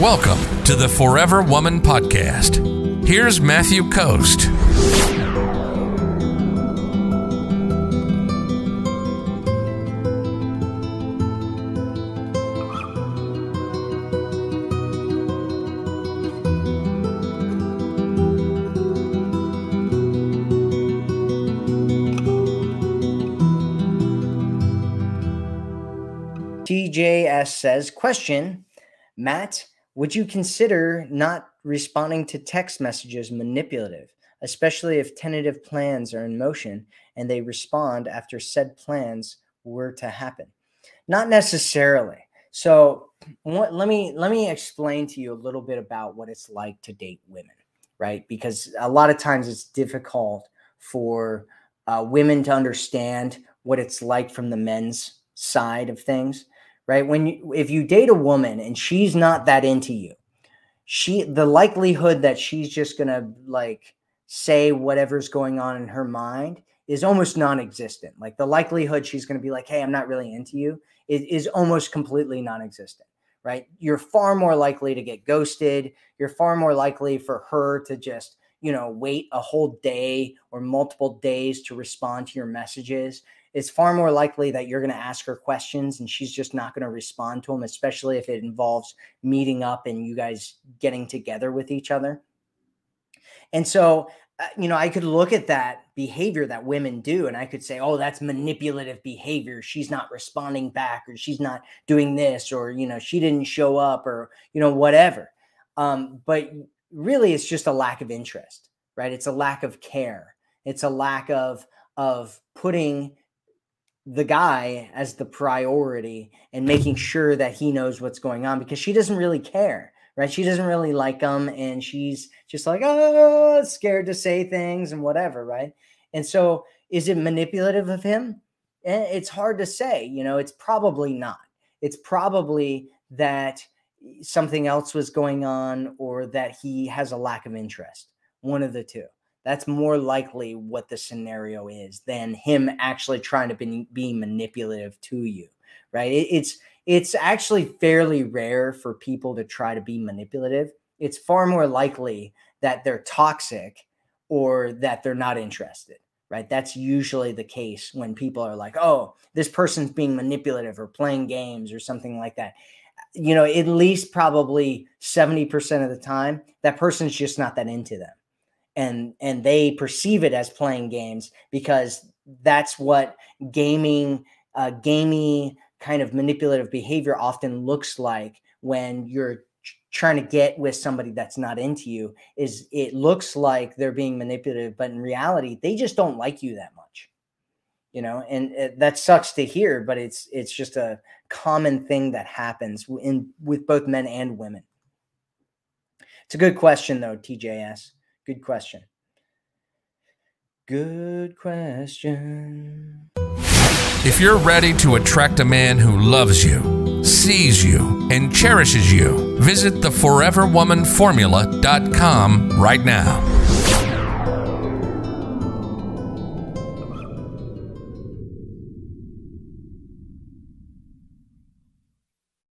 Welcome to the Forever Woman Podcast. Here's Matthew Coast. TJS says, question, Matt, would you consider not responding to text messages manipulative, especially if tentative plans are in motion and they respond after said plans were to happen? Not necessarily. So what, let me let me explain to you a little bit about what it's like to date women, right? Because a lot of times it's difficult for uh, women to understand what it's like from the men's side of things right? When you, if you date a woman and she's not that into you, she the likelihood that she's just gonna like say whatever's going on in her mind is almost non-existent. Like the likelihood she's gonna be like, "Hey, I'm not really into you," is, is almost completely non-existent. Right? You're far more likely to get ghosted. You're far more likely for her to just you know wait a whole day or multiple days to respond to your messages it's far more likely that you're going to ask her questions and she's just not going to respond to them, especially if it involves meeting up and you guys getting together with each other. And so, uh, you know, I could look at that behavior that women do and I could say, oh, that's manipulative behavior. She's not responding back or she's not doing this or, you know, she didn't show up or, you know, whatever. Um, but really, it's just a lack of interest, right? It's a lack of care. It's a lack of, of putting the guy as the priority and making sure that he knows what's going on because she doesn't really care right? She doesn't really like him and she's just like oh scared to say things and whatever right? And so is it manipulative of him? Eh, it's hard to say you know? It's probably not. It's probably that something else was going on or that he has a lack of interest one of the two. That's more likely what the scenario is than him actually trying to be, be manipulative to you right? It, it's it's actually fairly rare for people to try to be manipulative. It's far more likely that they're toxic or that they're not interested right? That's usually the case when people are like oh this person's being manipulative or playing games or something like that you know at least probably 70% of the time that person's just not that into them. And and they perceive it as playing games because that's what gaming uh, gamey kind of manipulative behavior often looks like when you're trying to get with somebody that's not into you is it looks like they're being manipulative but in reality they just don't like you that much you know and it, that sucks to hear but it's it's just a common thing that happens in with both men and women it's a good question though tjs Good question. Good question. If you're ready to attract a man who loves you, sees you, and cherishes you, visit theforeverwomanformula.com right now.